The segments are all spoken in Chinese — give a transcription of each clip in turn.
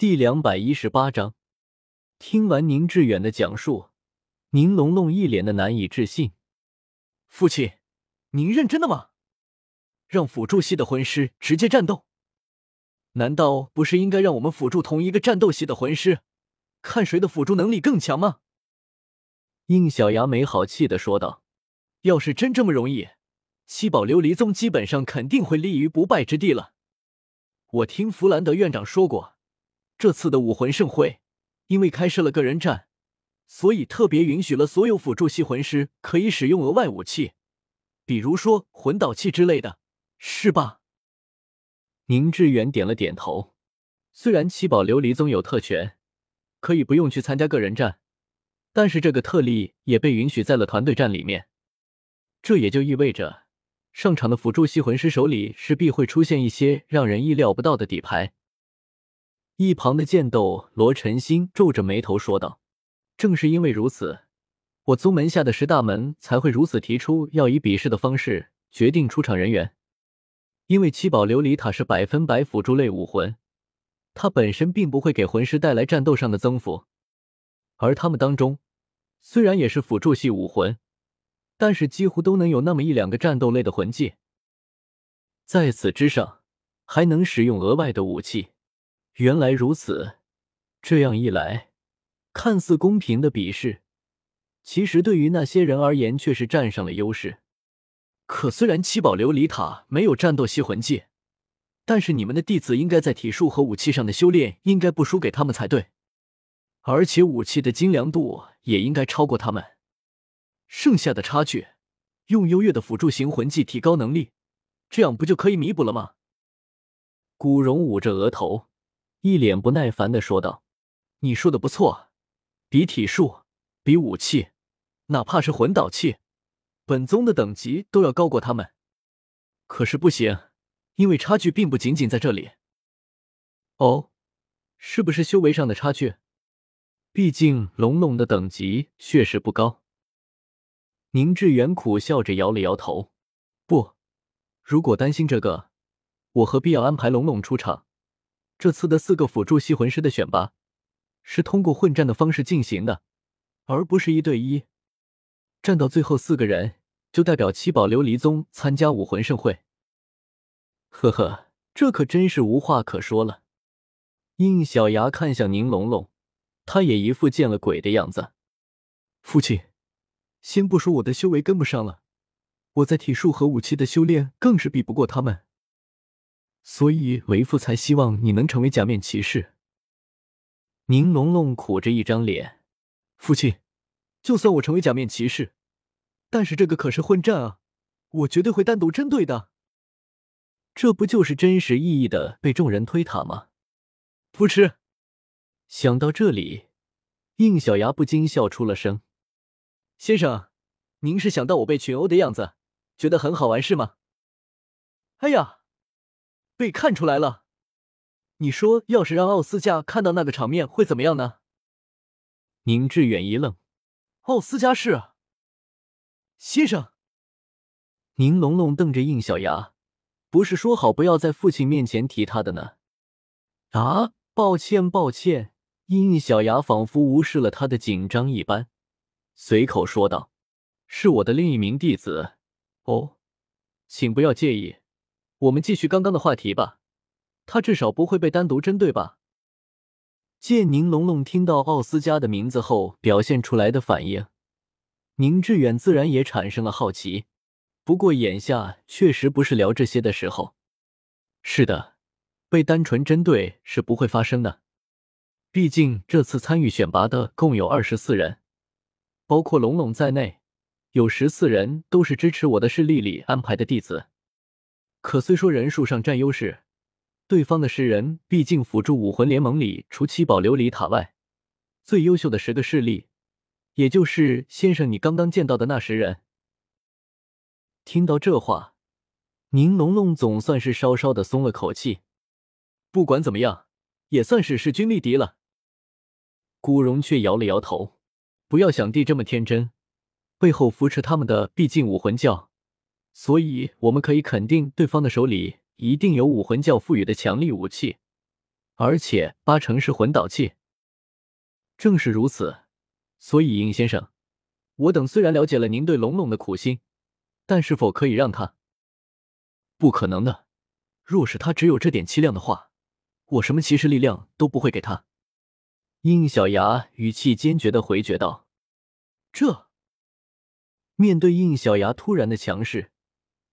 第两百一十八章，听完宁致远的讲述，宁龙龙一脸的难以置信。父亲，您认真的吗？让辅助系的魂师直接战斗？难道不是应该让我们辅助同一个战斗系的魂师，看谁的辅助能力更强吗？应小牙没好气的说道：“要是真这么容易，七宝琉璃宗基本上肯定会立于不败之地了。我听弗兰德院长说过。”这次的武魂盛会，因为开设了个人战，所以特别允许了所有辅助系魂师可以使用额外武器，比如说魂导器之类的，是吧？宁致远点了点头。虽然七宝琉璃宗有特权，可以不用去参加个人战，但是这个特例也被允许在了团队战里面。这也就意味着，上场的辅助系魂师手里势必会出现一些让人意料不到的底牌。一旁的剑斗罗晨星皱着眉头说道：“正是因为如此，我宗门下的十大门才会如此提出要以比试的方式决定出场人员。因为七宝琉璃塔是百分百辅助类武魂，它本身并不会给魂师带来战斗上的增幅。而他们当中，虽然也是辅助系武魂，但是几乎都能有那么一两个战斗类的魂技。在此之上，还能使用额外的武器。”原来如此，这样一来，看似公平的比试，其实对于那些人而言却是占上了优势。可虽然七宝琉璃塔没有战斗系魂技，但是你们的弟子应该在体术和武器上的修炼应该不输给他们才对，而且武器的精良度也应该超过他们。剩下的差距，用优越的辅助型魂技提高能力，这样不就可以弥补了吗？古荣捂着额头。一脸不耐烦的说道：“你说的不错，比体术，比武器，哪怕是魂导器，本宗的等级都要高过他们。可是不行，因为差距并不仅仅在这里。哦，是不是修为上的差距？毕竟龙龙的等级确实不高。”宁致远苦笑着摇了摇头：“不，如果担心这个，我何必要安排龙龙出场？”这次的四个辅助系魂师的选拔，是通过混战的方式进行的，而不是一对一。战到最后四个人，就代表七宝琉璃宗参加武魂盛会。呵呵，这可真是无话可说了。应小牙看向宁龙龙，他也一副见了鬼的样子。父亲，先不说我的修为跟不上了，我在体术和武器的修炼更是比不过他们。所以为父才希望你能成为假面骑士。宁龙龙苦着一张脸，父亲，就算我成为假面骑士，但是这个可是混战啊，我绝对会单独针对的。这不就是真实意义的被众人推塔吗？不吃。想到这里，应小牙不禁笑出了声。先生，您是想到我被群殴的样子，觉得很好玩是吗？哎呀！被看出来了，你说要是让奥斯加看到那个场面会怎么样呢？宁致远一愣，奥斯加是先生。宁龙龙瞪着应小牙，不是说好不要在父亲面前提他的呢？啊，抱歉抱歉。应小牙仿佛无视了他的紧张一般，随口说道：“是我的另一名弟子。”哦，请不要介意。我们继续刚刚的话题吧，他至少不会被单独针对吧？见宁龙龙听到奥斯加的名字后表现出来的反应，宁致远自然也产生了好奇。不过眼下确实不是聊这些的时候。是的，被单纯针对是不会发生的。毕竟这次参与选拔的共有二十四人，包括龙龙在内，有十四人都是支持我的势力里安排的弟子。可虽说人数上占优势，对方的十人毕竟辅助武魂联盟里除七宝琉璃塔外最优秀的十个势力，也就是先生你刚刚见到的那十人。听到这话，宁龙龙总算是稍稍的松了口气。不管怎么样，也算是势均力敌了。古荣却摇了摇头，不要想地这么天真，背后扶持他们的毕竟武魂教。所以我们可以肯定，对方的手里一定有武魂教赋予的强力武器，而且八成是魂导器。正是如此，所以应先生，我等虽然了解了您对龙龙的苦心，但是否可以让他？不可能的。若是他只有这点气量的话，我什么骑士力量都不会给他。应小牙语气坚决的回绝道：“这……”面对应小牙突然的强势，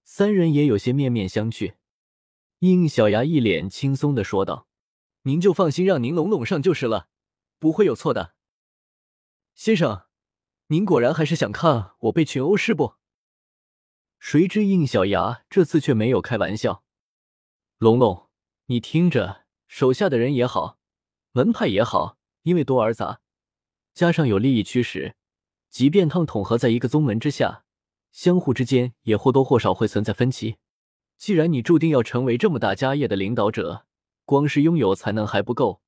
三人也有些面面相觑。应小牙一脸轻松的说道：“您就放心让您龙龙上就是了，不会有错的。”先生，您果然还是想看我被群殴是不？谁知应小牙这次却没有开玩笑。龙龙，你听着，手下的人也好，门派也好，因为多而杂，加上有利益驱使，即便他们统合在一个宗门之下，相互之间也或多或少会存在分歧。既然你注定要成为这么大家业的领导者，光是拥有才能还不够，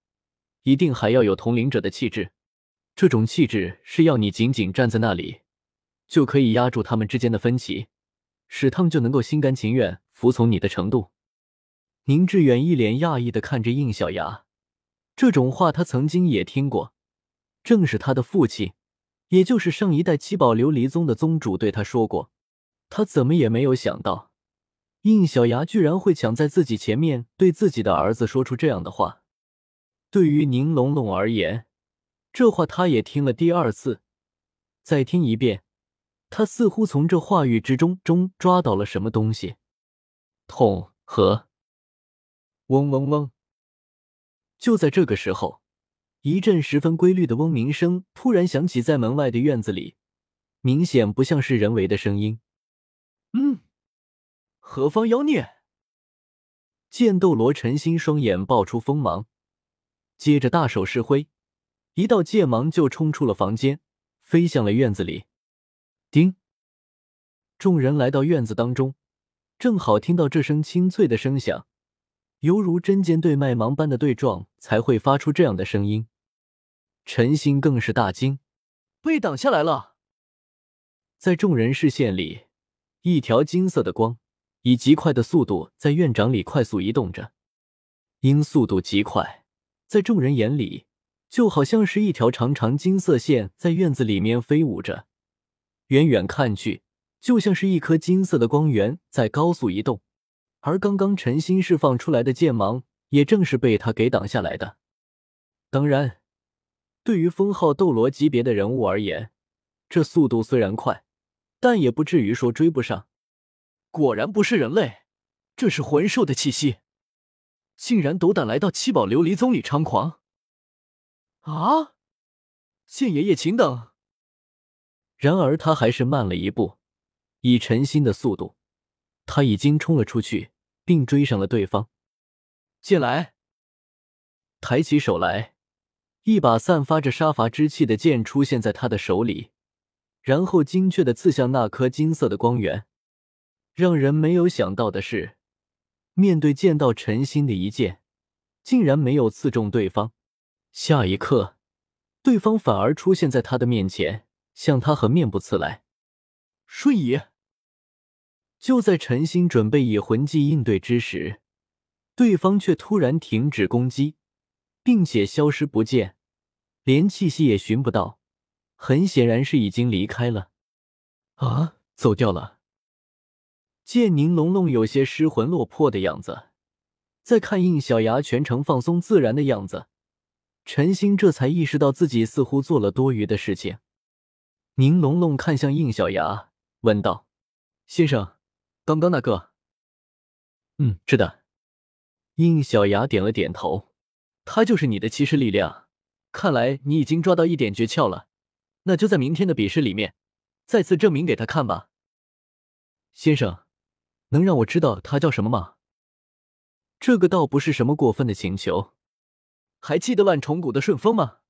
一定还要有统领者的气质。这种气质是要你仅仅站在那里，就可以压住他们之间的分歧，使他们就能够心甘情愿服从你的程度。宁致远一脸讶异的看着应小牙，这种话他曾经也听过，正是他的父亲，也就是上一代七宝琉璃宗的宗主对他说过。他怎么也没有想到，应小牙居然会抢在自己前面对自己的儿子说出这样的话。对于宁龙龙而言，这话他也听了第二次，再听一遍，他似乎从这话语之中中抓到了什么东西，痛和。嗡嗡嗡！就在这个时候，一阵十分规律的嗡鸣声突然响起，在门外的院子里，明显不像是人为的声音。嗯，何方妖孽？剑斗罗陈心双眼爆出锋芒，接着大手施挥，一道剑芒就冲出了房间，飞向了院子里。叮！众人来到院子当中，正好听到这声清脆的声响。犹如针尖对麦芒般的对撞，才会发出这样的声音。陈心更是大惊，被挡下来了。在众人视线里，一条金色的光以极快的速度在院长里快速移动着。因速度极快，在众人眼里就好像是一条长长金色线在院子里面飞舞着，远远看去就像是一颗金色的光源在高速移动。而刚刚陈心释放出来的剑芒，也正是被他给挡下来的。当然，对于封号斗罗级别的人物而言，这速度虽然快，但也不至于说追不上。果然不是人类，这是魂兽的气息，竟然斗胆来到七宝琉璃宗里猖狂！啊！剑爷爷，请等！然而他还是慢了一步，以陈心的速度。他已经冲了出去，并追上了对方。剑来，抬起手来，一把散发着杀伐之气的剑出现在他的手里，然后精确的刺向那颗金色的光源。让人没有想到的是，面对剑道陈心的一剑，竟然没有刺中对方。下一刻，对方反而出现在他的面前，向他和面部刺来。瞬移。就在陈心准备以魂技应对之时，对方却突然停止攻击，并且消失不见，连气息也寻不到，很显然是已经离开了。啊，走掉了！见宁龙龙有些失魂落魄的样子，再看应小牙全程放松自然的样子，陈心这才意识到自己似乎做了多余的事情。宁龙龙看向应小牙，问道：“先生。”刚刚那个，嗯，是的。应小牙点了点头，他就是你的骑士力量。看来你已经抓到一点诀窍了，那就在明天的比试里面再次证明给他看吧。先生，能让我知道他叫什么吗？这个倒不是什么过分的请求。还记得万重谷的顺风吗？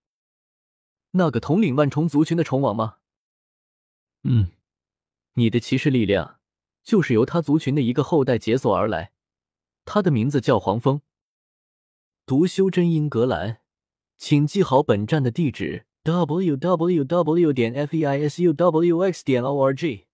那个统领万虫族群的虫王吗？嗯，你的骑士力量。就是由他族群的一个后代解锁而来，他的名字叫黄蜂。独修真英格兰，请记好本站的地址：w w w. 点 f e i s u w x. 点 o r g。